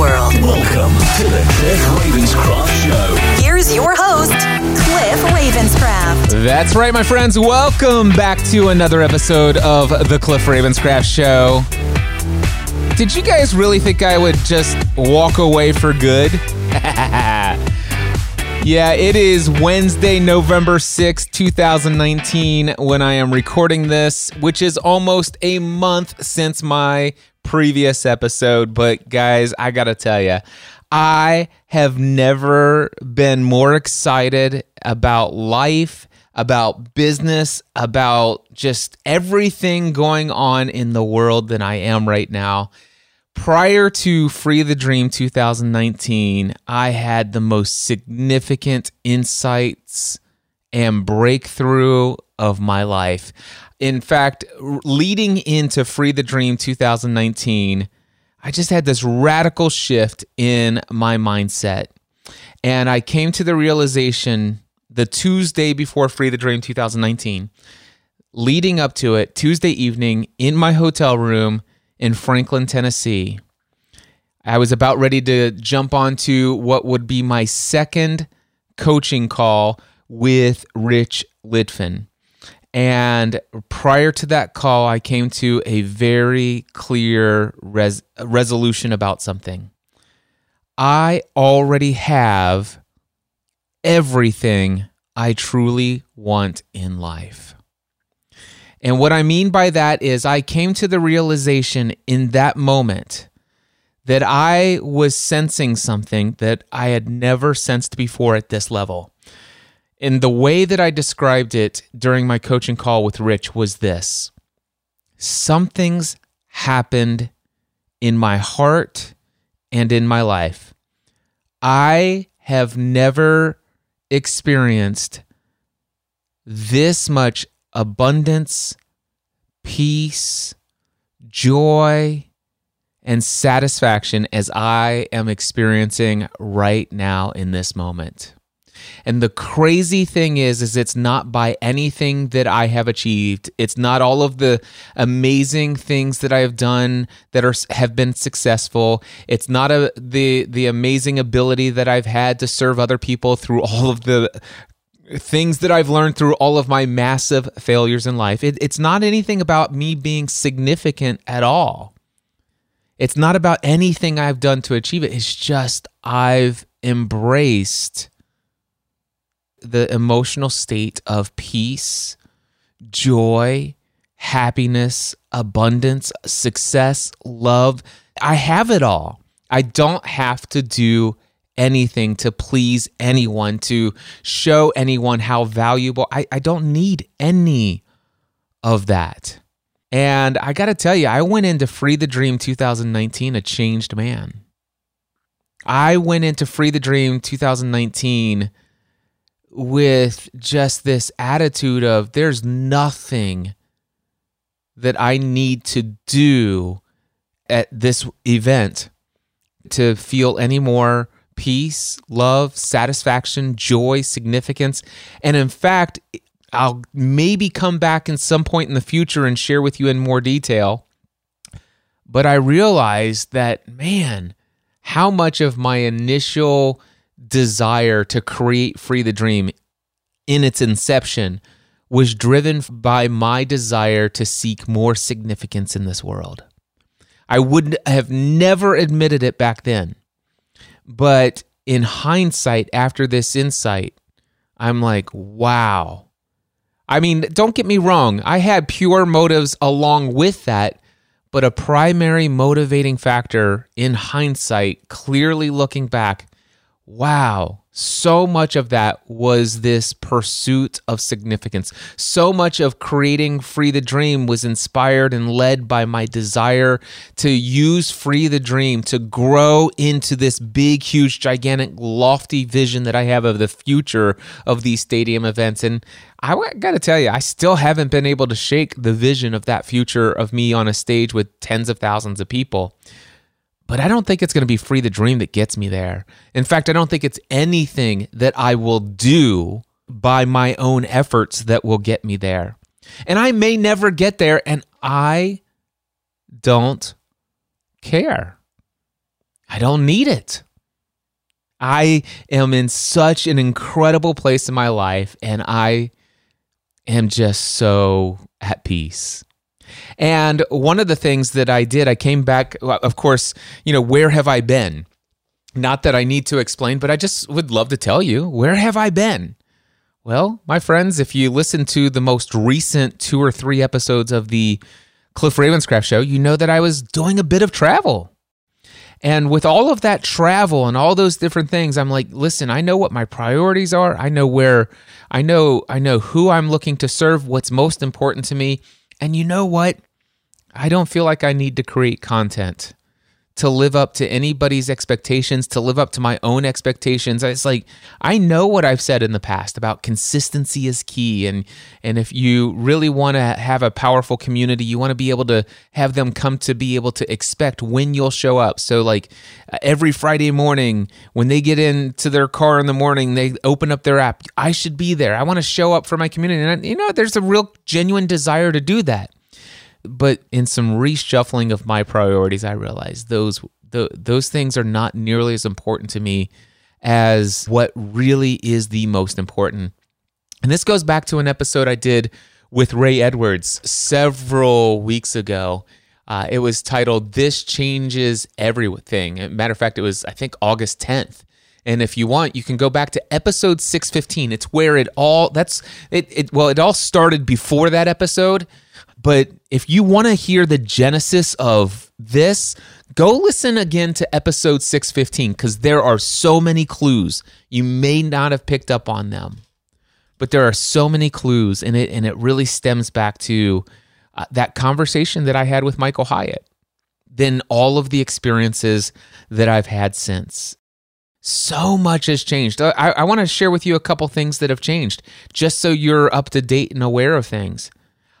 Welcome to the Cliff Ravenscraft Show. Here's your host, Cliff Ravenscraft. That's right, my friends. Welcome back to another episode of the Cliff Ravenscraft Show. Did you guys really think I would just walk away for good? yeah, it is Wednesday, November sixth, 2019, when I am recording this, which is almost a month since my previous episode. But, guys, I gotta tell you, I have never been more excited about life, about business, about just everything going on in the world than I am right now. Prior to Free the Dream 2019, I had the most significant insights and breakthrough of my life. In fact, leading into Free the Dream 2019, I just had this radical shift in my mindset. And I came to the realization the Tuesday before Free the Dream 2019, leading up to it, Tuesday evening in my hotel room in Franklin, Tennessee. I was about ready to jump onto what would be my second coaching call with Rich Litvin. And prior to that call, I came to a very clear res- resolution about something. I already have everything I truly want in life. And what I mean by that is, I came to the realization in that moment that I was sensing something that I had never sensed before at this level. And the way that I described it during my coaching call with Rich was this something's happened in my heart and in my life. I have never experienced this much abundance, peace, joy, and satisfaction as I am experiencing right now in this moment. And the crazy thing is is it's not by anything that I have achieved. It's not all of the amazing things that I have done that are have been successful. It's not a the the amazing ability that I've had to serve other people through all of the things that I've learned through all of my massive failures in life. It, it's not anything about me being significant at all. It's not about anything I've done to achieve it. It's just I've embraced the emotional state of peace, joy, happiness, abundance, success, love. I have it all. I don't have to do anything to please anyone, to show anyone how valuable. I, I don't need any of that. And I got to tell you, I went into Free the Dream 2019 a changed man. I went into Free the Dream 2019 with just this attitude of there's nothing that I need to do at this event to feel any more peace, love, satisfaction, joy, significance. And in fact, I'll maybe come back in some point in the future and share with you in more detail. But I realized that, man, how much of my initial desire to create Free the Dream in its inception was driven by my desire to seek more significance in this world. I would have never admitted it back then. But in hindsight, after this insight, I'm like, wow. I mean, don't get me wrong, I had pure motives along with that, but a primary motivating factor in hindsight, clearly looking back, wow, so much of that was this pursuit of significance. So much of creating Free the Dream was inspired and led by my desire to use Free the Dream to grow into this big, huge, gigantic, lofty vision that I have of the future of these stadium events. And I got to tell you, I still haven't been able to shake the vision of that future of me on a stage with tens of thousands of people but I don't think it's going to be free the dream that gets me there. In fact, I don't think it's anything that I will do by my own efforts that will get me there. And I may never get there, and I don't care. I don't need it. I am in such an incredible place in my life, and I am just so at peace. And one of the things that I did, I came back, of course, you know, where have I been? Not that I need to explain, but I just would love to tell you, where have I been? Well, my friends, if you listen to the most recent two or three episodes of the Cliff Ravenscraft show, you know that I was doing a bit of travel. And with all of that travel and all those different things, I'm like, listen, I know what my priorities are. I know where I know I know who I'm looking to serve, what's most important to me. And you know what? I don't feel like I need to create content to live up to anybody's expectations, to live up to my own expectations. It's like I know what I've said in the past about consistency is key and and if you really want to have a powerful community, you want to be able to have them come to be able to expect when you'll show up. So like every Friday morning when they get into their car in the morning, they open up their app, I should be there. I want to show up for my community. And you know, there's a real genuine desire to do that but in some reshuffling of my priorities, I realized those the, those things are not nearly as important to me as what really is the most important. And this goes back to an episode I did with Ray Edwards several weeks ago. Uh, it was titled "This Changes Everything." matter of fact, it was I think August 10th. And if you want, you can go back to episode 615. It's where it all that's it, it well, it all started before that episode but if you want to hear the genesis of this, go listen again to episode 615 because there are so many clues. You may not have picked up on them, but there are so many clues in it, and it really stems back to uh, that conversation that I had with Michael Hyatt. Then all of the experiences that I've had since. So much has changed. I, I want to share with you a couple things that have changed just so you're up to date and aware of things.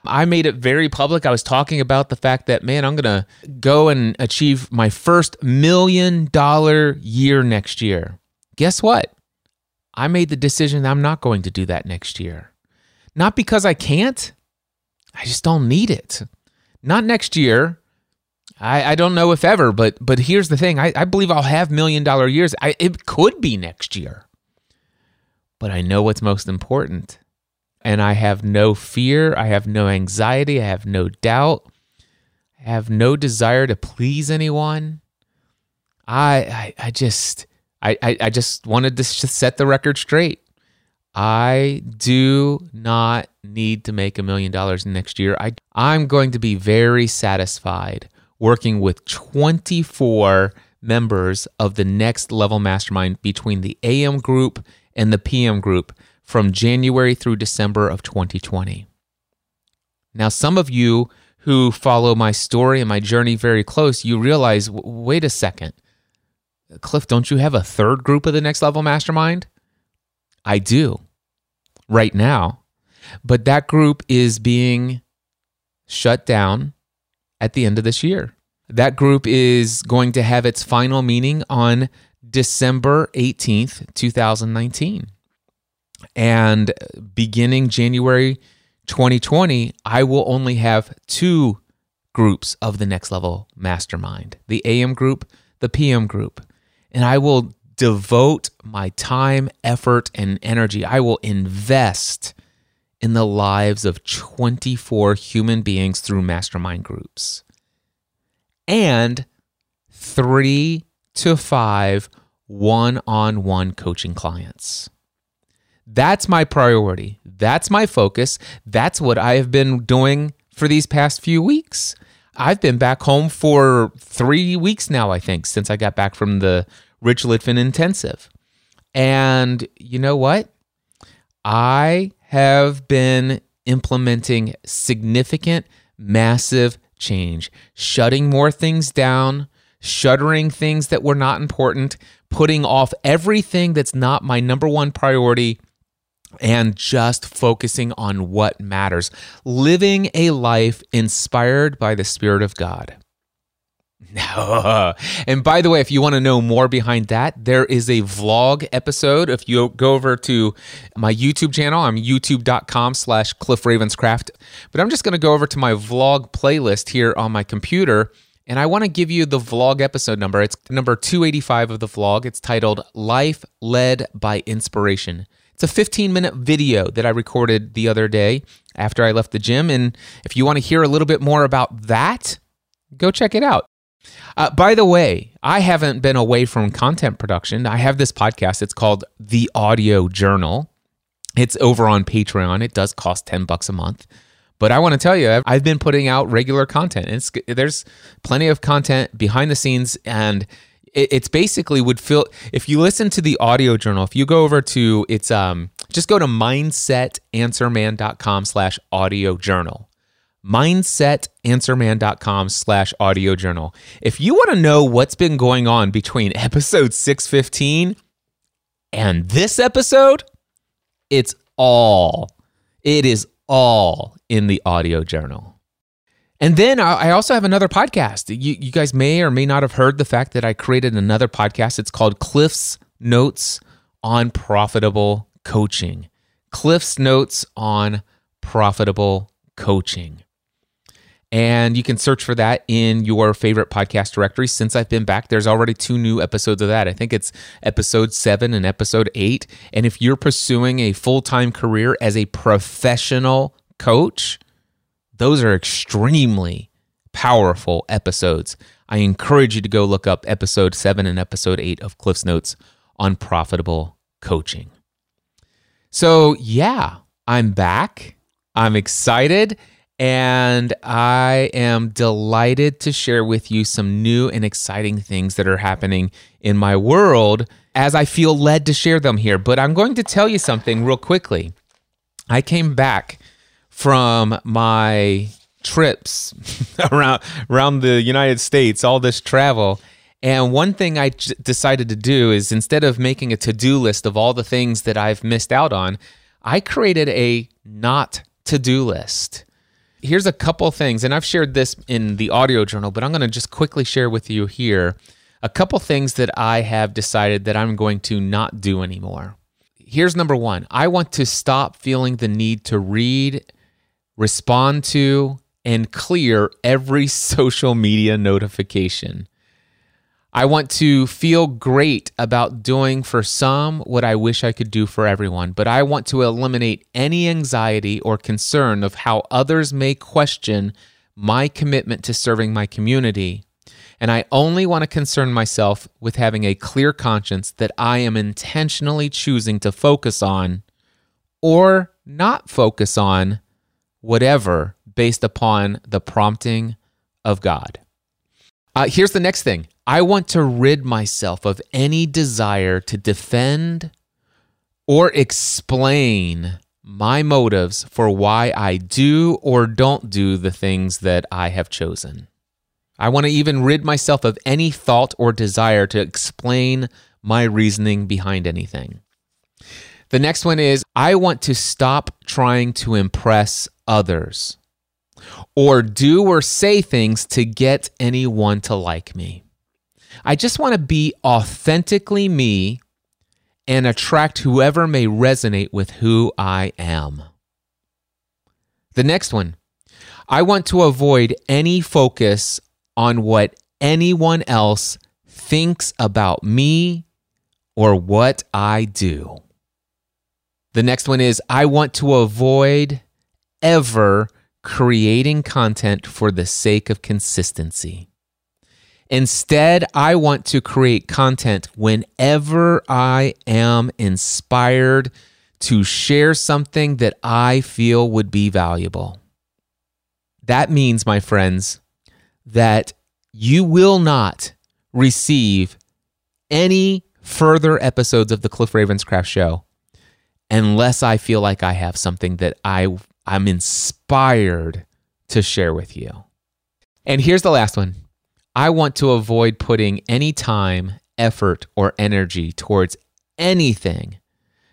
I made it very public. I was talking about the fact that, man, I'm going to go and achieve my first million dollar year next year. Guess what? I made the decision that I'm not going to do that next year. Not because I can't, I just don't need it. Not next year. I, I don't know if ever, but but here's the thing. I, I believe I'll have million dollar years. I, it could be next year. But I know what's most important and I have no fear, I have no anxiety, I have no doubt, I have no desire to please anyone. I I, I just I, I, I just wanted to set the record straight. I do not need to make a million dollars next year. I I'm going to be very satisfied working with 24 members of the next level mastermind between the AM group and the PM group from January through December of 2020. Now, some of you who follow my story and my journey very close, you realize wait a second. Cliff, don't you have a third group of the next level mastermind? I do right now. But that group is being shut down at the end of this year. That group is going to have its final meeting on December 18th, 2019. And beginning January 2020, I will only have two groups of the next level mastermind the AM group, the PM group. And I will devote my time, effort, and energy. I will invest in the lives of 24 human beings through mastermind groups and three to five one on one coaching clients. That's my priority. That's my focus. That's what I have been doing for these past few weeks. I've been back home for three weeks now, I think, since I got back from the Rich Litvin Intensive. And you know what? I have been implementing significant, massive change, shutting more things down, shuttering things that were not important, putting off everything that's not my number one priority, and just focusing on what matters. Living a life inspired by the Spirit of God. and by the way, if you want to know more behind that, there is a vlog episode. If you go over to my YouTube channel, I'm youtube.com slash Cliff Ravenscraft. But I'm just going to go over to my vlog playlist here on my computer. And I want to give you the vlog episode number. It's number 285 of the vlog. It's titled Life Led by Inspiration. It's a 15 minute video that I recorded the other day after I left the gym. And if you want to hear a little bit more about that, go check it out. Uh, by the way, I haven't been away from content production. I have this podcast. It's called The Audio Journal. It's over on Patreon. It does cost 10 bucks a month. But I want to tell you, I've been putting out regular content. It's, there's plenty of content behind the scenes, and it's basically would feel if you listen to the audio journal. If you go over to it's um just go to mindsetanswerman.com slash audio journal mindsetanswerman.com slash audio journal. If you want to know what's been going on between episode 615 and this episode, it's all, it is all in the audio journal. And then I also have another podcast. You, you guys may or may not have heard the fact that I created another podcast. It's called Cliff's Notes on Profitable Coaching. Cliff's Notes on Profitable Coaching. And you can search for that in your favorite podcast directory. Since I've been back, there's already two new episodes of that. I think it's episode seven and episode eight. And if you're pursuing a full time career as a professional coach, those are extremely powerful episodes. I encourage you to go look up episode seven and episode eight of Cliff's Notes on profitable coaching. So, yeah, I'm back. I'm excited. And I am delighted to share with you some new and exciting things that are happening in my world as I feel led to share them here. But I'm going to tell you something real quickly. I came back from my trips around around the United States, all this travel. And one thing I j- decided to do is instead of making a to-do list of all the things that I've missed out on, I created a not to-do list here's a couple things, and I've shared this in the audio journal, but I'm going to just quickly share with you here a couple things that I have decided that I'm going to not do anymore. Here's number one I want to stop feeling the need to read, respond to, and clear every social media notification. I want to feel great about doing for some what I wish I could do for everyone, but I want to eliminate any anxiety or concern of how others may question my commitment to serving my community. And I only want to concern myself with having a clear conscience that I am intentionally choosing to focus on or not focus on whatever based upon the prompting of God. Uh, here's the next thing I want to rid myself of any desire to defend or explain my motives for why I do or don't do the things that I have chosen. I want to even rid myself of any thought or desire to explain my reasoning behind anything. The next one is I want to stop trying to impress others or do or say things to get anyone to like me. I just want to be authentically me and attract whoever may resonate with who I am. The next one, I want to avoid any focus on what anyone else thinks about me or what I do. The next one is I want to avoid ever creating content for the sake of consistency. Instead, I want to create content whenever I am inspired to share something that I feel would be valuable. That means, my friends, that you will not receive any further episodes of the Cliff Ravenscraft show unless I feel like I have something that I I'm inspired to share with you. And here's the last one. I want to avoid putting any time, effort, or energy towards anything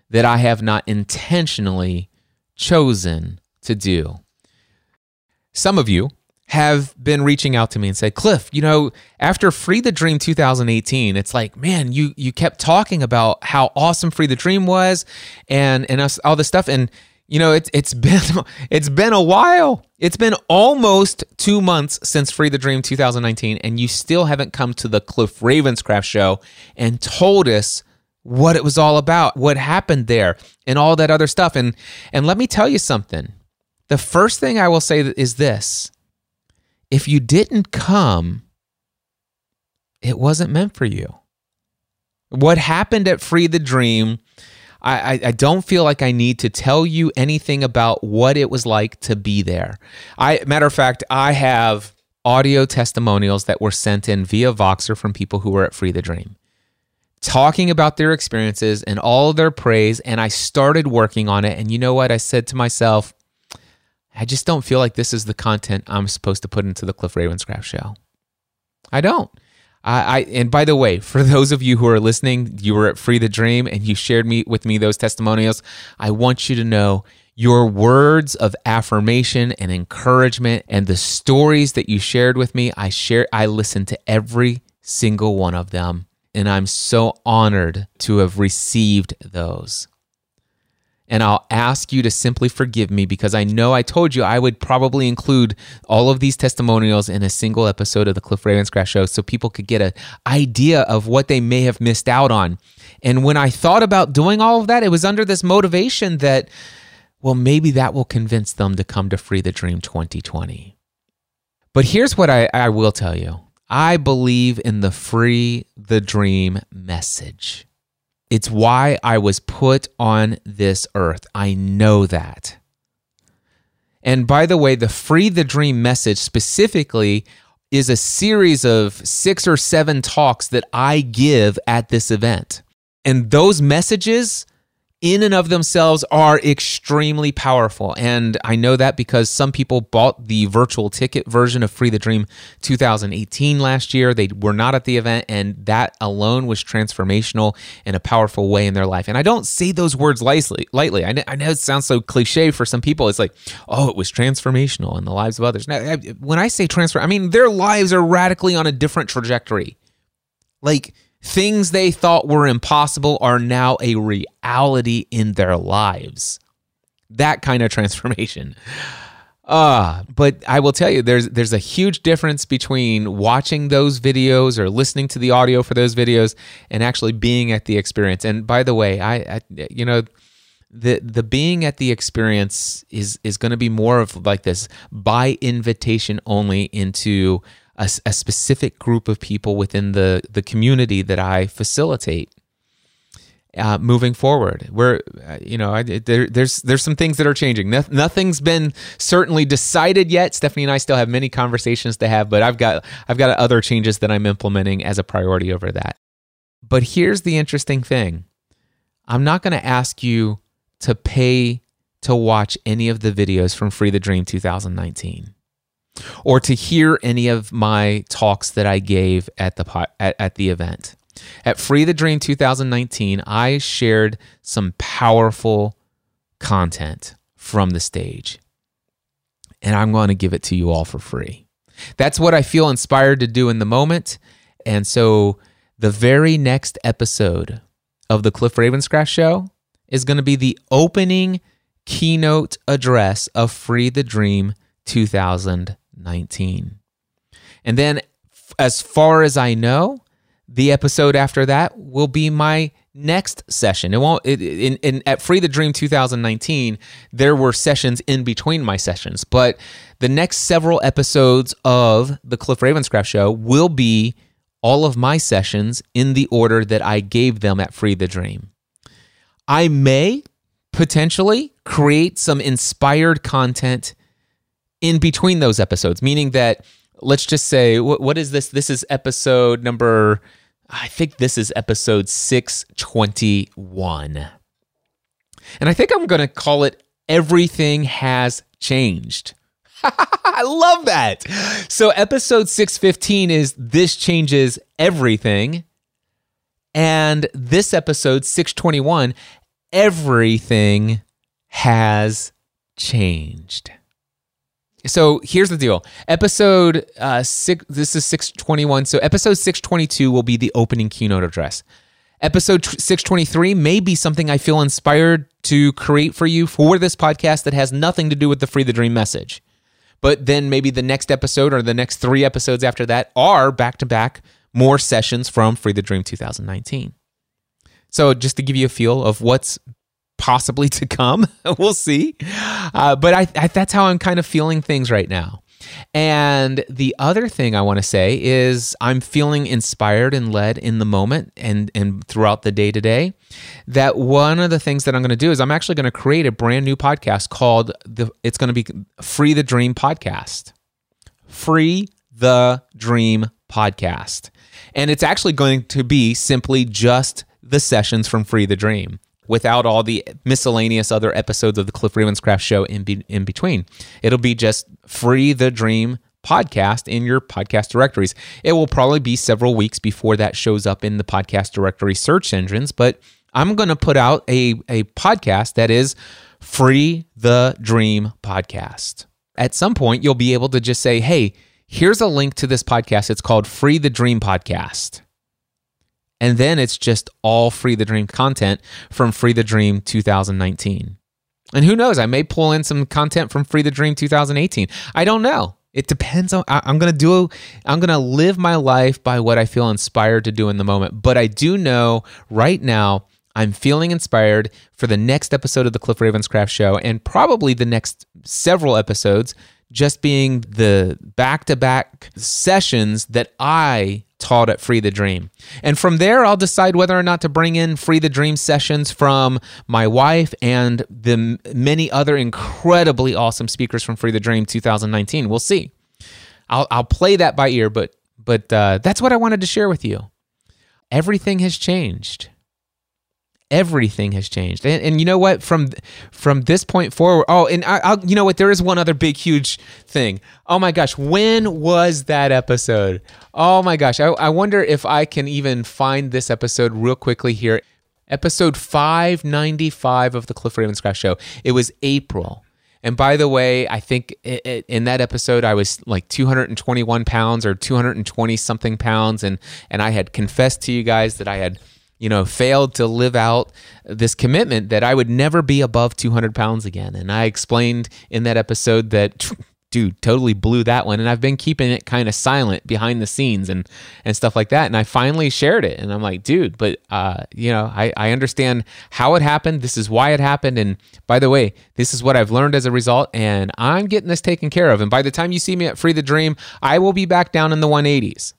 that I have not intentionally chosen to do. Some of you have been reaching out to me and said, Cliff, you know, after Free the Dream 2018, it's like, man, you you kept talking about how awesome Free the Dream was and and us, all this stuff. And you know, it's it's been it's been a while. It's been almost two months since Free the Dream 2019, and you still haven't come to the Cliff Ravenscraft show and told us what it was all about, what happened there, and all that other stuff. And and let me tell you something. The first thing I will say is this if you didn't come, it wasn't meant for you. What happened at Free the Dream, I, I, I, don't feel like I need to tell you anything about what it was like to be there. I matter of fact, I have audio testimonials that were sent in via Voxer from people who were at Free the Dream. Talking about their experiences and all their praise, and I started working on it. And you know what? I said to myself, I just don't feel like this is the content I'm supposed to put into the Cliff Ravenscraft show. I don't. I, I, and by the way, for those of you who are listening, you were at Free the Dream and you shared me with me those testimonials. I want you to know your words of affirmation and encouragement and the stories that you shared with me. I share I listened to every single one of them and I'm so honored to have received those and I'll ask you to simply forgive me because I know I told you I would probably include all of these testimonials in a single episode of the Cliff Ravenscraft show so people could get an idea of what they may have missed out on. And when I thought about doing all of that, it was under this motivation that, well, maybe that will convince them to come to Free the Dream 2020. But here's what I, I will tell you I believe in the Free the Dream message. It's why I was put on this earth. I know that. And by the way, the Free the Dream message specifically is a series of six or seven talks that I give at this event. And those messages in and of themselves are extremely powerful. And I know that because some people bought the virtual ticket version of Free the Dream 2018 last year. They were not at the event, and that alone was transformational in a powerful way in their life. And I don't say those words lightly. lightly. I, know, it sounds so cliche for some people. It's like, oh, it was transformational in the lives of others. Now, when I say transfer, I mean their lives are radically on a different trajectory. Like, Things they thought were impossible are now a reality in their lives. That kind of transformation. Uh, but I will tell you, there's there's a huge difference between watching those videos or listening to the audio for those videos and actually being at the experience. And by the way, I, I you know, the the being at the experience is is going to be more of like this by invitation only into a, a specific group of people within the the community that I facilitate. Uh, moving forward, where uh, you know I, there, there's there's some things that are changing. No, nothing's been certainly decided yet. Stephanie and I still have many conversations to have, but I've got I've got other changes that I'm implementing as a priority over that. But here's the interesting thing: I'm not going to ask you to pay to watch any of the videos from Free the Dream 2019 or to hear any of my talks that I gave at the at, at the event. At Free the Dream 2019, I shared some powerful content from the stage. And I'm going to give it to you all for free. That's what I feel inspired to do in the moment. And so the very next episode of the Cliff Ravenscraft show is going to be the opening keynote address of Free the Dream 2019. 19. And then, as far as I know, the episode after that will be my next session. It won't. It, in, in at Free the Dream 2019, there were sessions in between my sessions, but the next several episodes of the Cliff Ravenscraft Show will be all of my sessions in the order that I gave them at Free the Dream. I may potentially create some inspired content in between those episodes, meaning that let's just say what, what is this? This is episode number I think this is episode 621. And I think I'm going to call it Everything Has Changed. I love that. So, episode 615 is This Changes Everything. And this episode, 621, Everything Has Changed. So here's the deal. Episode uh, six. This is six twenty one. So episode six twenty two will be the opening keynote address. Episode six twenty three may be something I feel inspired to create for you for this podcast that has nothing to do with the free the dream message. But then maybe the next episode or the next three episodes after that are back to back more sessions from Free the Dream 2019. So just to give you a feel of what's possibly to come. we'll see. Uh, but I, I, that's how I'm kind of feeling things right now. And the other thing I want to say is I'm feeling inspired and led in the moment and, and throughout the day to day. That one of the things that I'm going to do is I'm actually going to create a brand new podcast called the it's going to be Free the Dream Podcast. Free the Dream Podcast. And it's actually going to be simply just the sessions from Free the Dream without all the miscellaneous other episodes of the Cliff Ravenscraft show in, be, in between. It'll be just free the dream podcast in your podcast directories. It will probably be several weeks before that shows up in the podcast directory search engines, but I'm going to put out a, a podcast that is free the dream podcast. At some point, you'll be able to just say, hey, here's a link to this podcast. It's called Free the Dream Podcast. And then it's just all Free the Dream content from Free the Dream 2019. And who knows, I may pull in some content from Free the Dream 2018. I don't know. It depends on I, am to do I'm to live my life by what I feel inspired to do in the moment. But I do know right now I'm feeling inspired for the next episode of the Cliff Ravenscraft show and probably the next several episodes just being the back-to-back sessions that I taught at Free the Dream. And from there, I'll decide whether or not to bring in Free the Dream sessions from my wife and the many other incredibly awesome speakers from Free the Dream 2019. We'll see. I'll, I'll play that by ear, but but uh, that's what I wanted to share with you. Everything has changed everything has changed. And, and, you know what? From from this point forward oh and I, will you know what? There is one other big huge thing. Oh my gosh when was that episode? Oh my gosh I, I wonder if i can even find this episode real quickly here. Episode 595 of the cliff ravenscraft show. It was april. And by the way, I think it, it, in that episode I was like 221 pounds or 220 something pounds, and and I had confessed to you guys that I had you know, failed to live out this commitment that I would never be above 200 pounds again. And I explained in that episode that, dude, totally blew that one. And I've been keeping it kind of silent behind the scenes and, and stuff like that. And I finally shared it. And I'm like, dude, but, uh, you know, I, I understand how it happened. This is why it happened. And by the way, this is what I've learned as a result. And I'm getting this taken care of. And by the time you see me at Free the Dream, I will be back down in the 180s.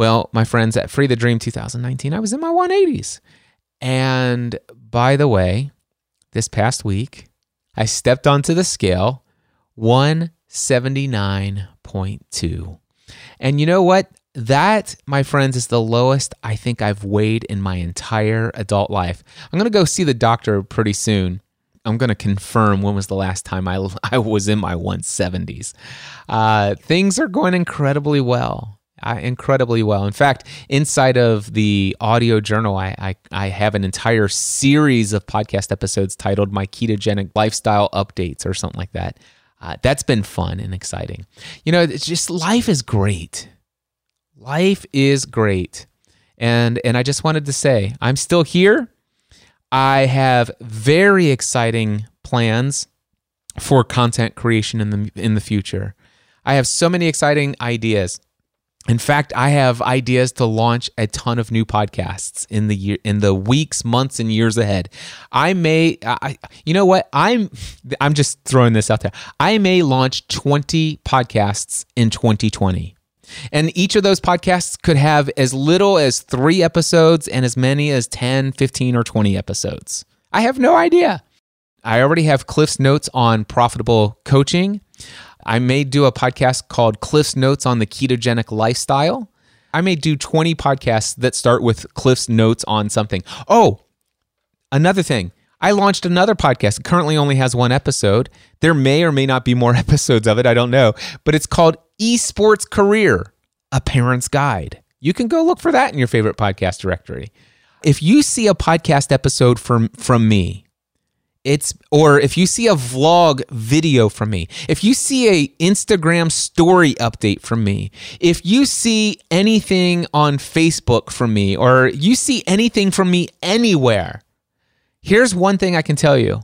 Well, my friends at Free the Dream 2019, I was in my 180s. And by the way, this past week, I stepped onto the scale 179.2. And you know what? That, my friends, is the lowest I think I've weighed in my entire adult life. I'm going to go see the doctor pretty soon. I'm going to confirm when was the last time I, I was in my 170s. Uh, things are going incredibly well uh, incredibly well. In fact, inside of the audio journal, I, I, I have an entire series of podcast episodes titled "My Ketogenic Lifestyle Updates" or something like that. Uh, that's been fun and exciting. You know, it's just life is great. Life is great, and and I just wanted to say I'm still here. I have very exciting plans for content creation in the in the future. I have so many exciting ideas in fact, I have ideas to launch a ton of new podcasts in the year, in the weeks, months, and years ahead. I may, I, you know what? I'm, I'm just throwing this out there. I may launch 20 podcasts in 2020. And each of those podcasts could have as little as three episodes and as many as 10, 15, or 20 episodes. I have no idea. I already have Cliff's notes on profitable coaching. I may do a podcast called Cliff's Notes on the Ketogenic Lifestyle. I may do 20 podcasts that start with Cliff's notes on something. Oh, another thing. I launched another podcast. Currently only has one episode. There may or may not be more episodes of it. I don't know. But it's called Esports Career, a parent's guide. You can go look for that in your favorite podcast directory. If you see a podcast episode from from me, it's or if you see a vlog video from me, if you see a Instagram story update from me, if you see anything on Facebook from me or you see anything from me anywhere, here's one thing I can tell you.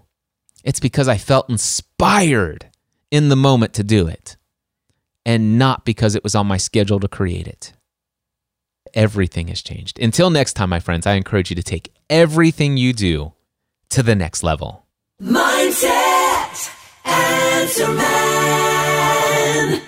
It's because I felt inspired in the moment to do it and not because it was on my schedule to create it everything has changed. Until next time, my friends, I encourage you to take everything you do to the next level. Mindset Answer Man.